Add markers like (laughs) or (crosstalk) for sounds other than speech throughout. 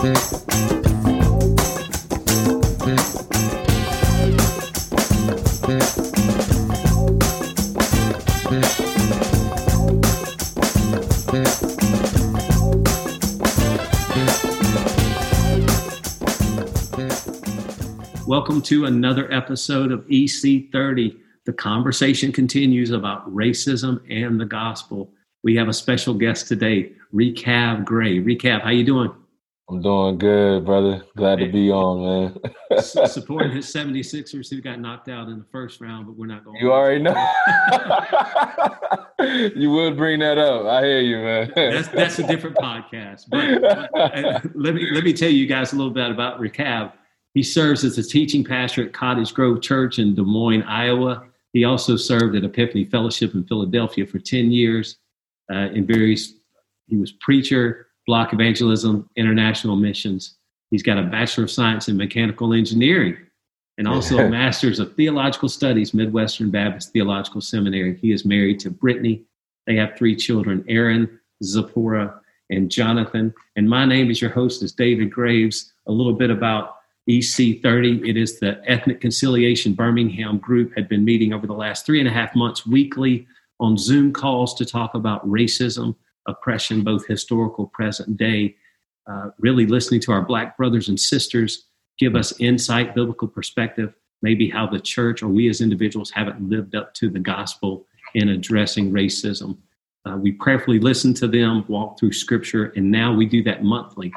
Welcome to another episode of EC30. The conversation continues about racism and the gospel. We have a special guest today, Rechab Gray. Rechab, how you doing? I'm doing good, brother. Glad to be on, man. (laughs) Supporting his 76ers who got knocked out in the first round, but we're not going. You already know. (laughs) you would bring that up. I hear you, man. that's that's a different podcast. But, but let me let me tell you guys a little bit about Rechab. He serves as a teaching pastor at Cottage Grove Church in Des Moines, Iowa. He also served at Epiphany Fellowship in Philadelphia for 10 years uh, in various, he was preacher, block evangelism, international missions. He's got a Bachelor of Science in Mechanical Engineering and also a (laughs) Master's of Theological Studies, Midwestern Baptist Theological Seminary. He is married to Brittany. They have three children, Aaron, Zipporah, and Jonathan. And my name is your host is David Graves. A little bit about EC30. It is the Ethnic Conciliation Birmingham group had been meeting over the last three and a half months weekly on Zoom calls to talk about racism, oppression, both historical, present day, uh, really listening to our Black brothers and sisters give us insight, biblical perspective, maybe how the church or we as individuals haven't lived up to the gospel in addressing racism. Uh, we prayerfully listen to them, walk through scripture, and now we do that monthly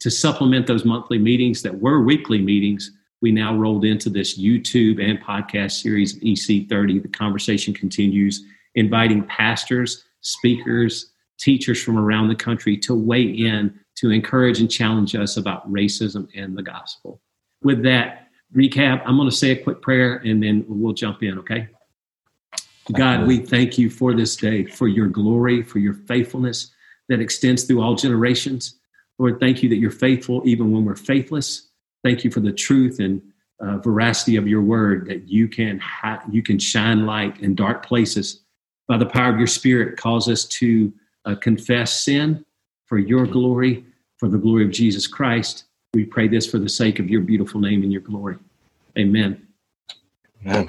to supplement those monthly meetings that were weekly meetings, we now rolled into this YouTube and podcast series of EC30. The conversation continues, inviting pastors, speakers, teachers from around the country to weigh in to encourage and challenge us about racism and the gospel. With that recap, I'm going to say a quick prayer and then we'll jump in, okay? God, we thank you for this day, for your glory, for your faithfulness that extends through all generations. Lord, thank you that you're faithful even when we're faithless. Thank you for the truth and uh, veracity of your word that you can ha- you can shine light in dark places by the power of your spirit. Cause us to uh, confess sin for your glory, for the glory of Jesus Christ. We pray this for the sake of your beautiful name and your glory. Amen. Amen.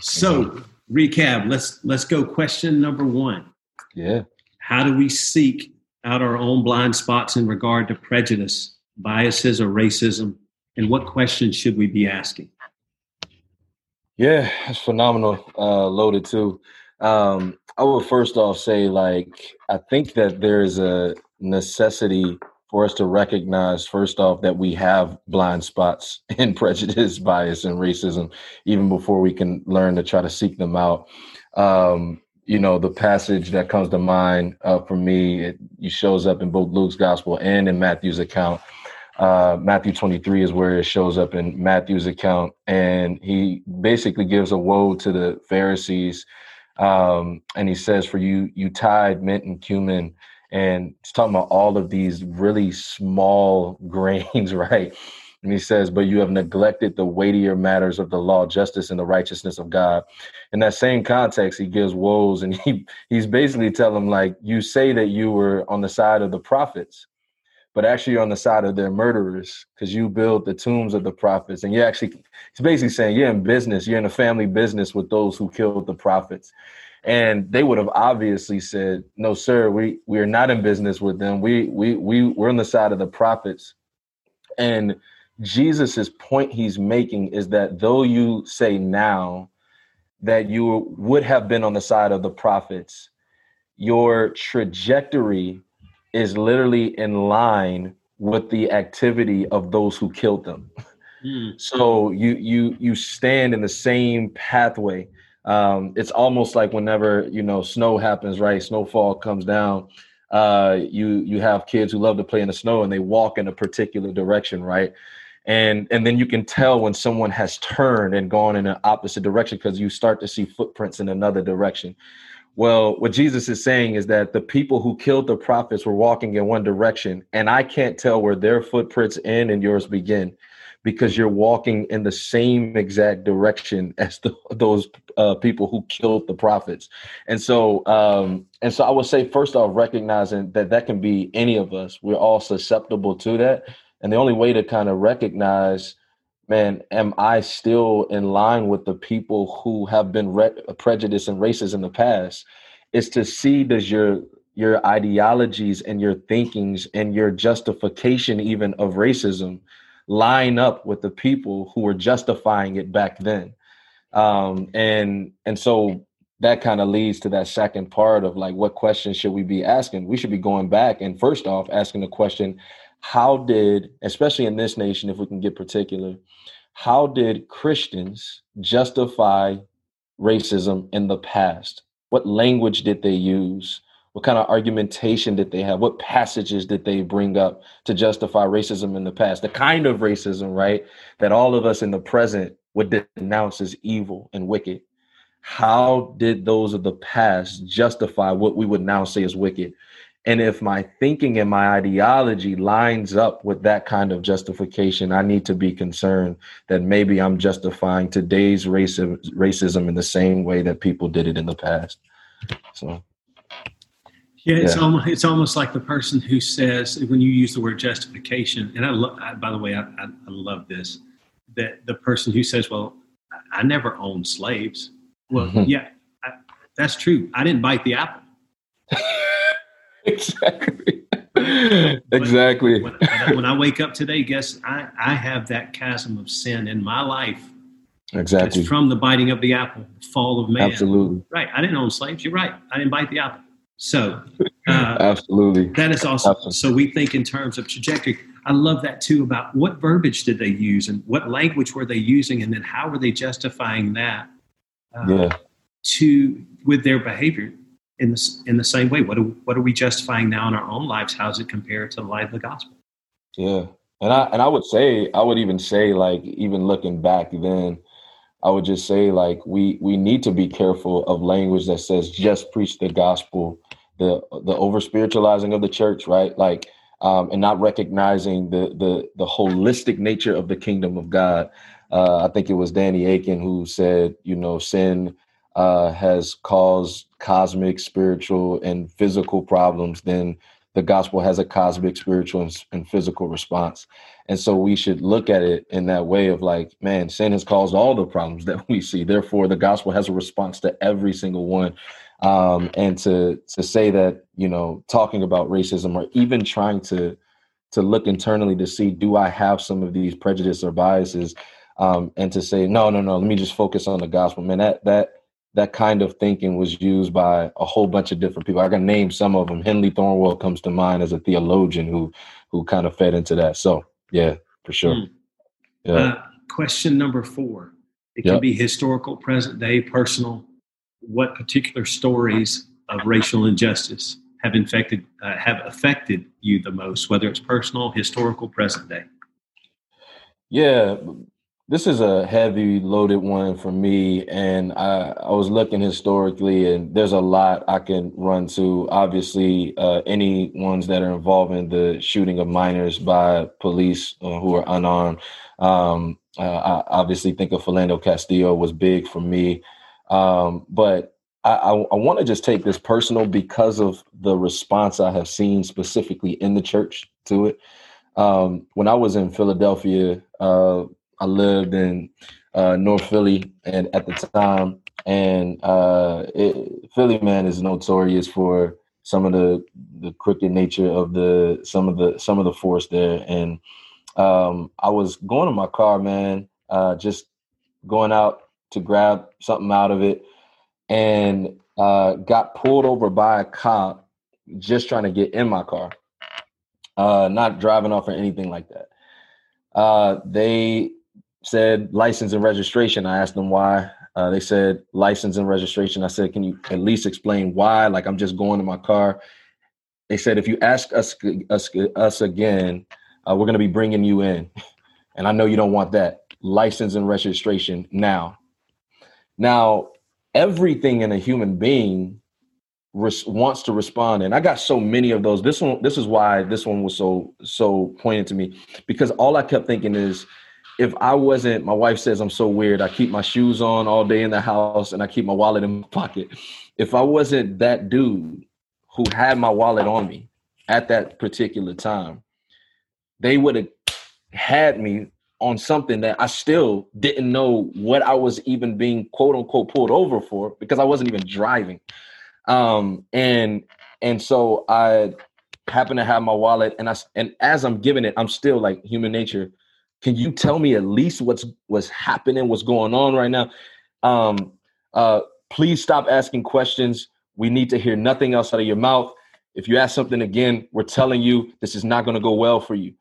So, Rechab. Let's let's go. Question number one. Yeah. How do we seek out our own blind spots in regard to prejudice, biases, or racism? And what questions should we be asking? Yeah, it's phenomenal. Uh, loaded too. Um, I would first off say, like, I think that there's a necessity for us to recognize, first off, that we have blind spots (laughs) in prejudice, bias, and racism, even before we can learn to try to seek them out. Um, you know, the passage that comes to mind uh, for me, it, it, shows up in both Luke's gospel and in Matthew's account. Uh, Matthew 23 is where it shows up in Matthew's account. And he basically gives a woe to the Pharisees. Um, and he says, For you, you tied mint and cumin. And he's talking about all of these really small (laughs) grains, right? And he says, But you have neglected the weightier matters of the law, justice, and the righteousness of God. In that same context, he gives woes and he he's basically telling them, like, you say that you were on the side of the prophets, but actually you're on the side of their murderers, because you build the tombs of the prophets. And you're actually, it's basically saying you're in business, you're in a family business with those who killed the prophets. And they would have obviously said, No, sir, we we are not in business with them. We we we we're on the side of the prophets. And Jesus's point he's making is that though you say now that you would have been on the side of the prophets, your trajectory is literally in line with the activity of those who killed them. Mm. So you you you stand in the same pathway. Um, it's almost like whenever you know snow happens, right? Snowfall comes down. Uh, you you have kids who love to play in the snow and they walk in a particular direction, right? and and then you can tell when someone has turned and gone in an opposite direction because you start to see footprints in another direction well what jesus is saying is that the people who killed the prophets were walking in one direction and i can't tell where their footprints end and yours begin because you're walking in the same exact direction (laughs) as the, those uh, people who killed the prophets. And so, um, and so, I would say first off, recognizing that that can be any of us. We're all susceptible to that, and the only way to kind of recognize, man, am I still in line with the people who have been re- prejudiced and racist in the past? Is to see does your your ideologies and your thinkings and your justification even of racism line up with the people who were justifying it back then um, and and so that kind of leads to that second part of like what questions should we be asking we should be going back and first off asking the question how did especially in this nation if we can get particular how did christians justify racism in the past what language did they use what kind of argumentation did they have? What passages did they bring up to justify racism in the past? The kind of racism, right, that all of us in the present would denounce as evil and wicked. How did those of the past justify what we would now say is wicked? And if my thinking and my ideology lines up with that kind of justification, I need to be concerned that maybe I'm justifying today's racism, racism in the same way that people did it in the past. So yeah, it's yeah. almost it's almost like the person who says when you use the word justification, and I, love. by the way, I, I, I, love this. That the person who says, "Well, I never owned slaves." Well, mm-hmm. yeah, I, that's true. I didn't bite the apple. (laughs) (laughs) exactly. exactly. When, when, I wake up today, guess I, I have that chasm of sin in my life. Exactly. It's from the biting of the apple, the fall of man. Absolutely. Right. I didn't own slaves. You're right. I didn't bite the apple. So, uh, (laughs) absolutely, that is awesome. Absolutely. So we think in terms of trajectory. I love that too about what verbiage did they use and what language were they using, and then how were they justifying that uh, yeah. to with their behavior in the in the same way. What are, what are we justifying now in our own lives? How does it compare to the life of the gospel? Yeah, and I and I would say I would even say like even looking back then I would just say like we we need to be careful of language that says just preach the gospel, the the over spiritualizing of the church, right? Like um, and not recognizing the the the holistic nature of the kingdom of God. Uh, I think it was Danny Akin who said, you know, sin uh, has caused cosmic, spiritual, and physical problems. Then the gospel has a cosmic, spiritual, and, and, physical response. And so we should look at it in that way of like, man, sin has caused all the problems that we see. Therefore, the gospel has a response to every single one. Um, and to to say that, you know, talking about racism or even trying to to look internally to see do I have some of these prejudices or biases, um, and to say, no, no, no, let me just focus on the gospel. Man, that that that kind of thinking was used by a whole bunch of different people. I can name some of them. Henley Thornwell comes to mind as a theologian who who kind of fed into that. So yeah, for sure. Hmm. Yeah. Uh, question number four. It can be historical, present day, personal. What particular stories of racial injustice have infected uh, have affected you the most, whether it's personal, historical, present day? Yeah, this is a heavy loaded one for me and I, I was looking historically and there's a lot i can run to obviously uh, any ones that are involving the shooting of minors by police uh, who are unarmed um, uh, i obviously think of philando castillo was big for me um, but I, I, I want to just take this personal because of the response I have seen specifically in the church to it. Um, when I was in Philadelphia, uh, I lived in uh, North Philly, and at the time, and uh, it, Philly man is notorious for some of the the crooked nature of the some of the some of the force there. And um, I was going to my car, man, uh, just going out to grab something out of it, and uh, got pulled over by a cop just trying to get in my car, uh, not driving off or anything like that. Uh, they said license and registration. I asked them why. Uh, they said license and registration. I said, can you at least explain why? Like I'm just going to my car. They said, if you ask us us, us again, uh, we're going to be bringing you in, (laughs) and I know you don't want that. License and registration now. Now, everything in a human being res- wants to respond, and I got so many of those. This one, this is why this one was so so pointed to me because all I kept thinking is if I wasn't, my wife says I'm so weird. I keep my shoes on all day in the house and I keep my wallet in my (laughs) pocket. If I wasn't that dude who had my wallet on me at that particular time, they would have had me on something that I still didn't know what I was even being quote unquote pulled over for because I wasn't even driving. Um, and and so I happen to have my wallet and I and as I'm giving it, I'm still like human nature. Can you tell me at least what's what's happening, what's going on right now? Um, uh, please stop asking questions. We need to hear nothing else out of your mouth. If you ask something again, we're telling you this is not going to go well for you.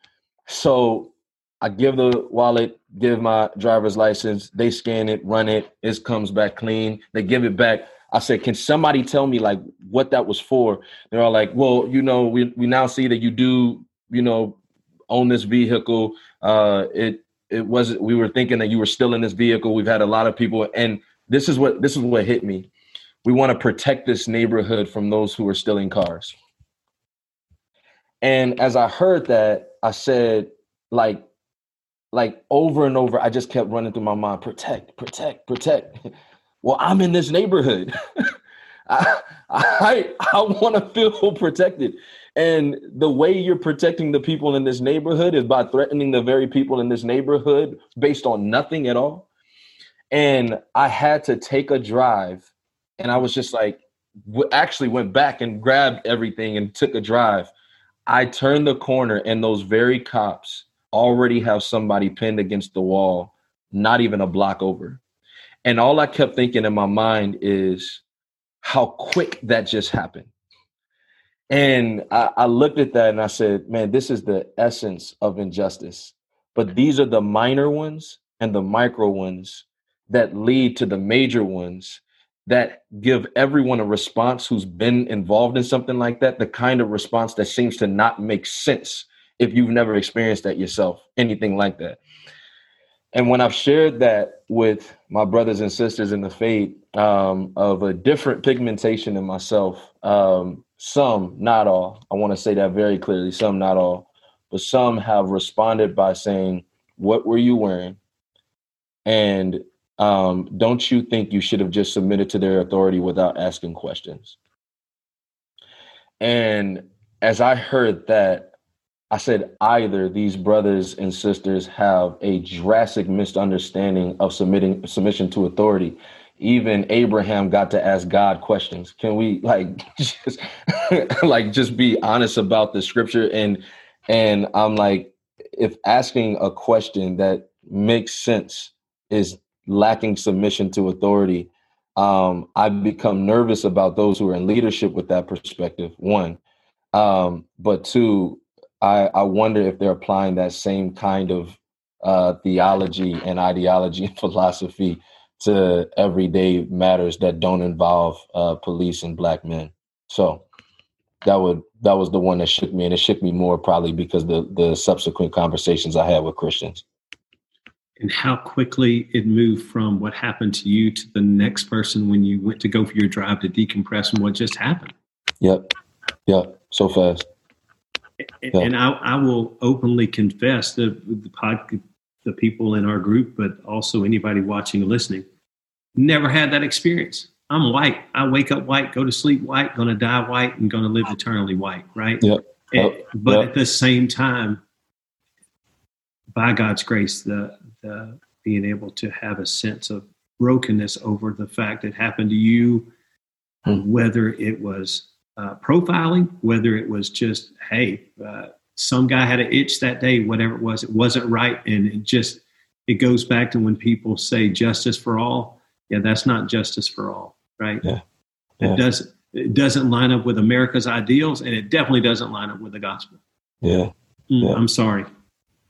So I give the wallet, give my driver's license, they scan it, run it, it comes back clean. They give it back. I said, can somebody tell me like what that was for? They're all like, well, you know, we, we now see that you do, you know, own this vehicle. Uh, it it wasn't. We were thinking that you were still in this vehicle. We've had a lot of people, and this is what this is what hit me. We want to protect this neighborhood from those who are stealing cars. And as I heard that, I said, like, like over and over, I just kept running through my mind, protect, protect, protect. (laughs) well, I'm in this neighborhood. (laughs) I I, I want to feel protected. And the way you're protecting the people in this neighborhood is by threatening the very people in this neighborhood based on nothing at all. And I had to take a drive and I was just like, actually went back and grabbed everything and took a drive. I turned the corner and those very cops already have somebody pinned against the wall, not even a block over. And all I kept thinking in my mind is how quick that just happened. And I, I, looked at that and I said, man, this is the essence of injustice. But these are the minor ones and the micro ones that lead to the major ones that give everyone a response who's been involved in something like that, the kind of response that seems to not make sense if you've never experienced that yourself, anything like that. And when I've shared that with my brothers and sisters in the faith um, of a different pigmentation in myself, um, some, not all, I want to say that very clearly, some, not all, but some have responded by saying, What were you wearing? And um, don't you think you should have just submitted to their authority without asking questions? And as I heard that, I said either these brothers and sisters have a drastic misunderstanding of submitting submission to authority. Even Abraham got to ask God questions. Can we like (laughs) just like just be honest about the scripture and and I'm like if asking a question that makes sense is lacking submission to authority, um, I become nervous about those who are in leadership with that perspective. One, um, but two, I, I wonder if they're applying that same kind of uh, theology and ideology and (laughs) philosophy to everyday matters that don't involve uh, police and black men. So that would that was the one that shook me, and it shook me more probably because the the subsequent conversations I had with Christians. And how quickly it moved from what happened to you to the next person when you went to go for your drive to decompress and what just happened. Yep. Yep. So fast yeah. and I, I, will openly confess that the pod, the people in our group, but also anybody watching and listening, never had that experience. I'm white. I wake up white, go to sleep white, going to die white, and going to live eternally white. Right. Yep. yep. but yep. at the same time, by God's grace, the, the being able to have a sense of brokenness over the fact that happened to you, hmm. whether it was uh, profiling, whether it was just, hey, uh, some guy had an itch that day, whatever it was, it wasn't right. And it just, it goes back to when people say justice for all. Yeah, that's not justice for all, right? Yeah. yeah. It doesn't, it doesn't line up with America's ideals and it definitely doesn't line up with the gospel. Yeah. Mm, yeah. I'm sorry.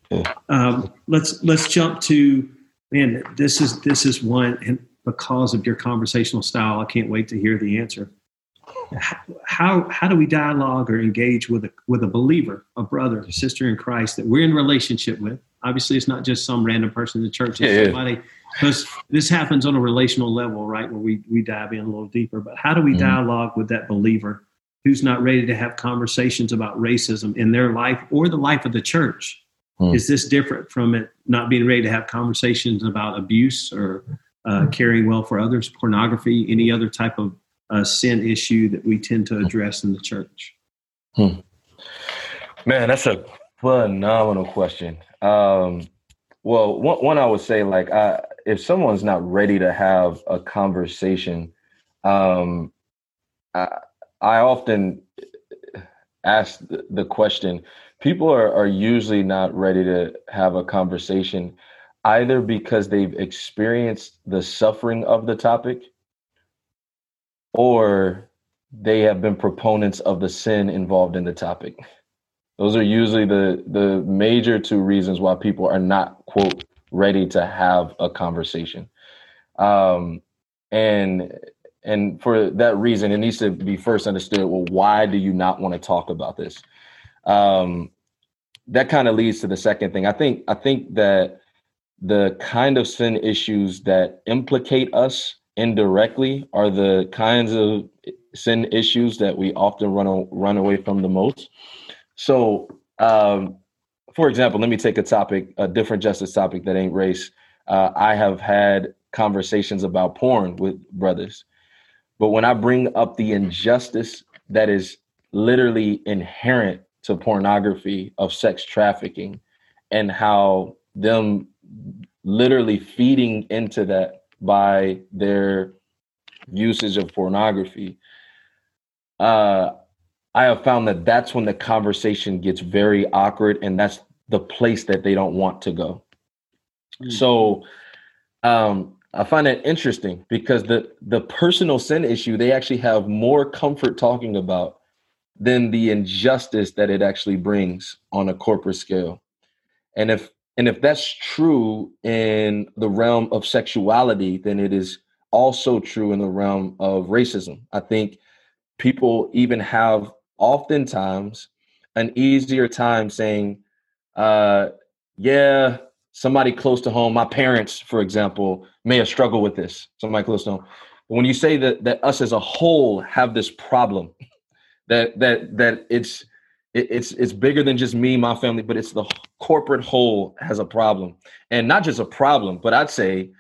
Yeah. Um, let's, let's jump to, man, this is, this is one, and because of your conversational style, I can't wait to hear the answer how how do we dialogue or engage with a with a believer, a brother, a sister in Christ that we're in relationship with? Obviously, it's not just some random person in the church. It's yeah, somebody because this happens on a relational level, right? Where we we dive in a little deeper. But how do we mm-hmm. dialogue with that believer who's not ready to have conversations about racism in their life or the life of the church? Hmm. Is this different from it not being ready to have conversations about abuse or uh, caring well for others, pornography, any other type of uh, sin issue that we tend to address in the church? Hmm. Man, that's a phenomenal question. Um, well, one, one I would say, like, I, if someone's not ready to have a conversation, um, I, I often ask the question people are, are usually not ready to have a conversation either because they've experienced the suffering of the topic or they have been proponents of the sin involved in the topic. Those are usually the the major two reasons why people are not quote ready to have a conversation um and and for that reason, it needs to be first understood. Well, why do you not want to talk about this? Um, that kind of leads to the second thing. I think I think that the kind of sin issues that implicate us indirectly are the kinds of sin issues that we often run run away from the most. So, um, for example, let me take a topic, a different justice topic that ain't race. Uh, I have had conversations about porn with brothers but when I bring up the injustice that is literally inherent to pornography of sex trafficking and how them literally feeding into that by their usage of pornography, uh, I have found that that's when the conversation gets very awkward and that's the place that they don't want to go. Mm-hmm. So, um, I find that interesting because the the personal sin issue they actually have more comfort talking about than the injustice that it actually brings on a corporate scale. And if and if that's true in the realm of sexuality, then it is also true in the realm of racism. I think people even have oftentimes an easier time saying, uh, yeah, somebody close to home, my parents, for example, may have struggled with this. Somebody close to home. When you say that that us as a whole have this problem, that that that it's it, it's it's bigger than just me, my family, but it's the corporate whole has a problem, and not just a problem, but I'd say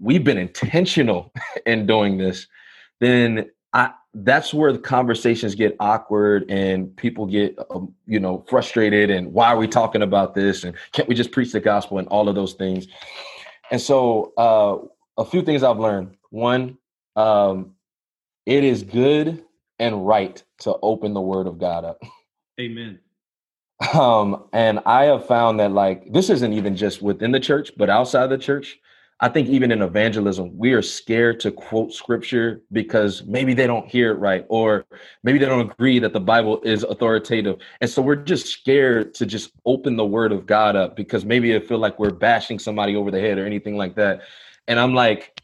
we've been intentional (laughs) in doing this. Then I that's where the conversations get awkward and people get um, you know frustrated and why are we talking about this and can't we just preach the gospel and all of those things. And so uh, a few things i've learned. One um, it is good and right to open the word of god up. (laughs) Amen. Um, and i have found that like this isn't even just within the church but outside the church I think even in evangelism, we are scared to quote scripture because maybe they don't hear it right, or maybe they don't agree that the Bible is authoritative. And so we're just scared to just open the word of God up because maybe it feel like we're bashing somebody over the head or anything like that. And I'm like,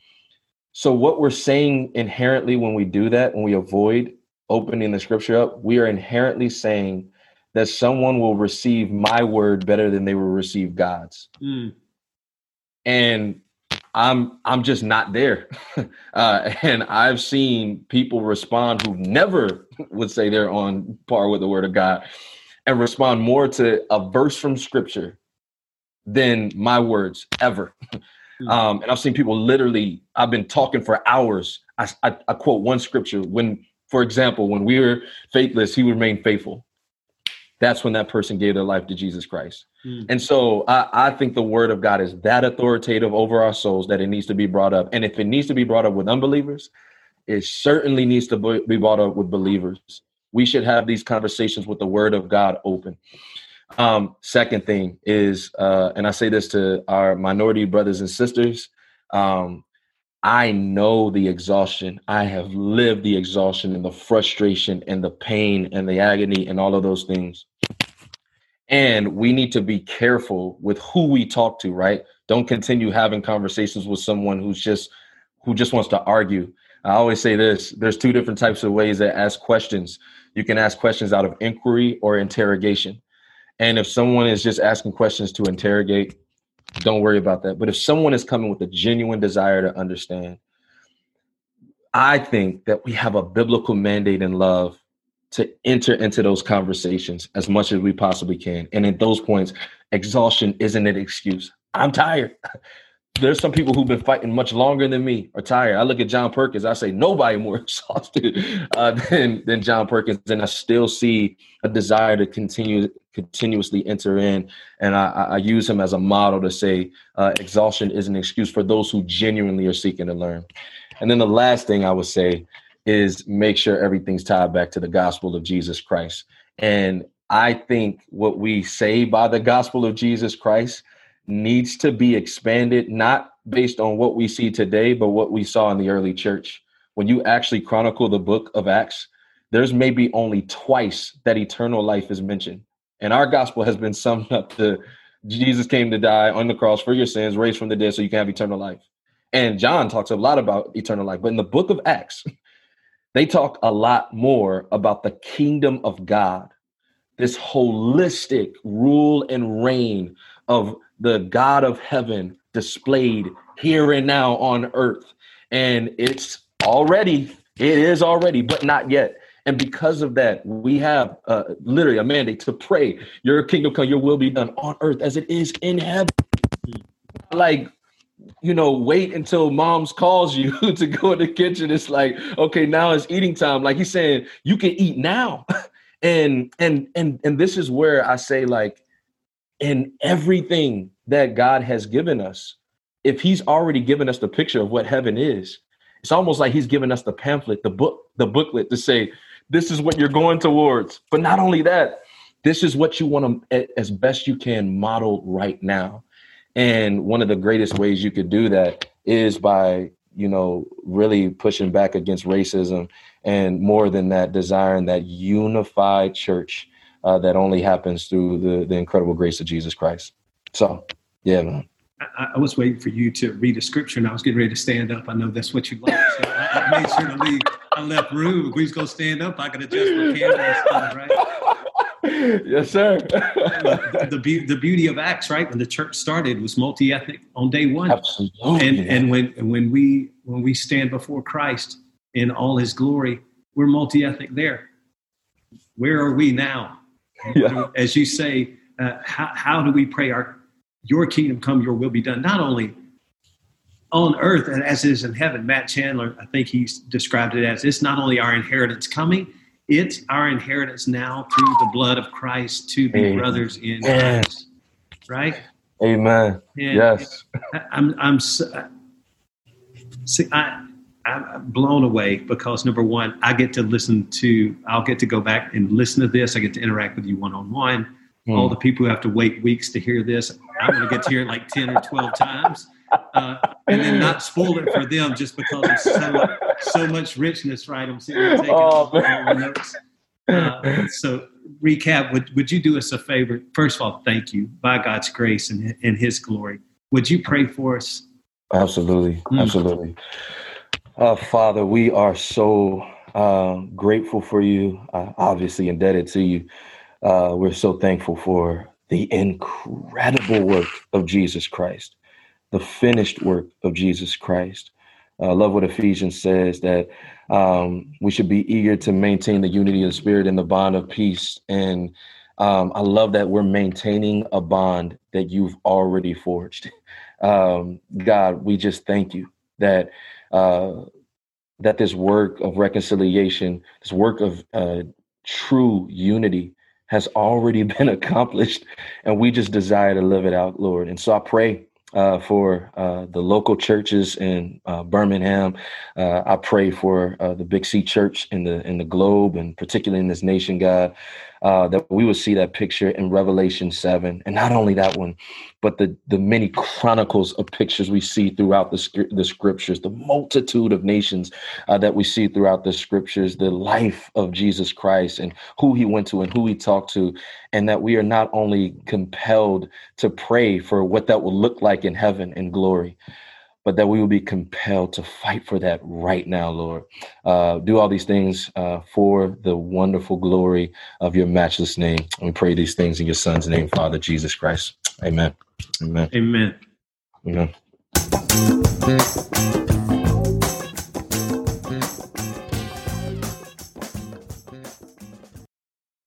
so what we're saying inherently when we do that, when we avoid opening the scripture up, we are inherently saying that someone will receive my word better than they will receive God's. Mm. And I'm I'm just not there. (laughs) Uh, and I've seen people respond who never would say they're on par with the word of God and respond more to a verse from scripture than my words ever. Hmm. Um, and I've seen people literally, I've been talking for hours. I, I, I quote one scripture when, for example, when we were faithless, he remained faithful that's when that person gave their life to Jesus Christ. Mm. And so I, I, think the word of God is that authoritative over our souls that it needs to be brought up. And if it needs to be brought up with unbelievers, it certainly needs to be brought up with believers. We should have these conversations with the word of God open. Um, second thing is, uh, and I say this to our minority brothers and sisters, um, I know the exhaustion. I have lived the exhaustion and the frustration and the pain and the agony and all of those things. And we need to be careful with who we talk to, right? Don't continue having conversations with someone who's just who just wants to argue. I always say this, there's two different types of ways to ask questions. You can ask questions out of inquiry or interrogation. And if someone is just asking questions to interrogate, don't worry about that. But if someone is coming with a genuine desire to understand, I think that we have a biblical mandate in love to enter into those conversations as much as we possibly can. And at those points, exhaustion isn't an excuse. I'm tired. (laughs) There's some people who've been fighting much longer than me are tired. I look at John Perkins, I say nobody more (laughs) exhausted uh, than than John Perkins, and I still see a desire to continue continuously enter in. And I, I use him as a model to say uh, exhaustion is an excuse for those who genuinely are seeking to learn. And then the last thing I would say is make sure everything's tied back to the gospel of Jesus Christ. And I think what we say by the gospel of Jesus Christ needs to be expanded, not based on what we see today, but what we saw in the early church. When you actually chronicle the book of Acts, there's maybe only twice that eternal life is mentioned. And our gospel has been summed up to Jesus came to die on the cross for your sins, raised from the dead so you can have eternal life. And John talks a lot about eternal life. But in the book of Acts, (laughs) they talk a lot more about the kingdom of God, this holistic rule and reign of the God of heaven displayed here and now on earth. And it's already, it is already, but not yet. And because of that, we have uh, literally a mandate to pray, Your kingdom come, Your will be done on earth as it is in heaven. Like, you know, wait until mom's calls you (laughs) to go in the kitchen. It's like, okay, now it's eating time. Like he's saying, you can eat now. (laughs) and and and and this is where I say, like, in everything that God has given us, if He's already given us the picture of what heaven is, it's almost like He's given us the pamphlet, the book, the booklet to say, this is what you're going towards. But not only that, this is what you want to, as best you can, model right now. And one of the greatest ways you could do that is by, you know, really pushing back against racism and more than that, desiring that unified church uh, that only happens through the, the incredible grace of Jesus Christ. So, yeah, man. I, I, was waiting for you to read a scripture and I was getting ready to stand up. I know that's what you like. So I, I made sure to leave. I left room. If we going to stand up, I can adjust my camera and stuff, right? yes, sir. the, the, the beauty of Acts, right? When the church started, was multi-ethnic on day one. Absolutely. And, and when, when we, when we stand before Christ in all his glory, we're multi-ethnic there. Where are we now? Yeah. As you say, uh, how, how do we pray our your kingdom come, your will be done, not only on earth and as it is in heaven. Matt Chandler, I think he's described it as it's not only our inheritance coming, it's our inheritance now through the blood of Christ to be Amen. brothers in Christ. Right? Amen. And yes. I'm I'm see, I I'm blown away because number one, I get to listen to I'll get to go back and listen to this. I get to interact with you one on one. All the people who have to wait weeks to hear this, I'm going to get to hear it like 10 or 12 times. Uh, and then not spoil it for them just because of so, so much richness, right? I'm sitting here taking oh, all, all notes. Uh, so, Rechab, would, would you do us a favor? First of all, thank you by God's grace and, and His glory. Would you pray for us? Absolutely. Mm. Absolutely. Uh, Father, we are so uh, grateful for you, uh, obviously indebted to you. Uh, we're so thankful for the incredible work of Jesus Christ, the finished work of Jesus Christ. I love what Ephesians says that um, we should be eager to maintain the unity of the Spirit and the bond of peace. And um, I love that we're maintaining a bond that you've already forged. (laughs) Um, God, we just thank you that uh, that this work of reconciliation, this work of uh, true unity, has already (laughs) been accomplished, and we just desire to live it out, Lord. And so I pray uh, for uh, the local churches in uh, Birmingham. Uh, I pray for uh, the Big C Church in the in the globe, and particularly in this nation, God uh, that we will see that picture in Revelation 7. And not only that one, but the, the many chronicles of pictures we see throughout the, the scriptures, the multitude of nations uh, that we see throughout the scriptures, the life of Jesus Christ and who he went to and who he talked to. And that we are not only compelled to pray for what that will look like in heaven in glory, but that we will be compelled to fight for that right now, Lord. Uh, do all these things uh, for the wonderful glory of your matchless name. And we pray these things in your son's name, Father Jesus Christ. Amen. Amen. Amen. Amen.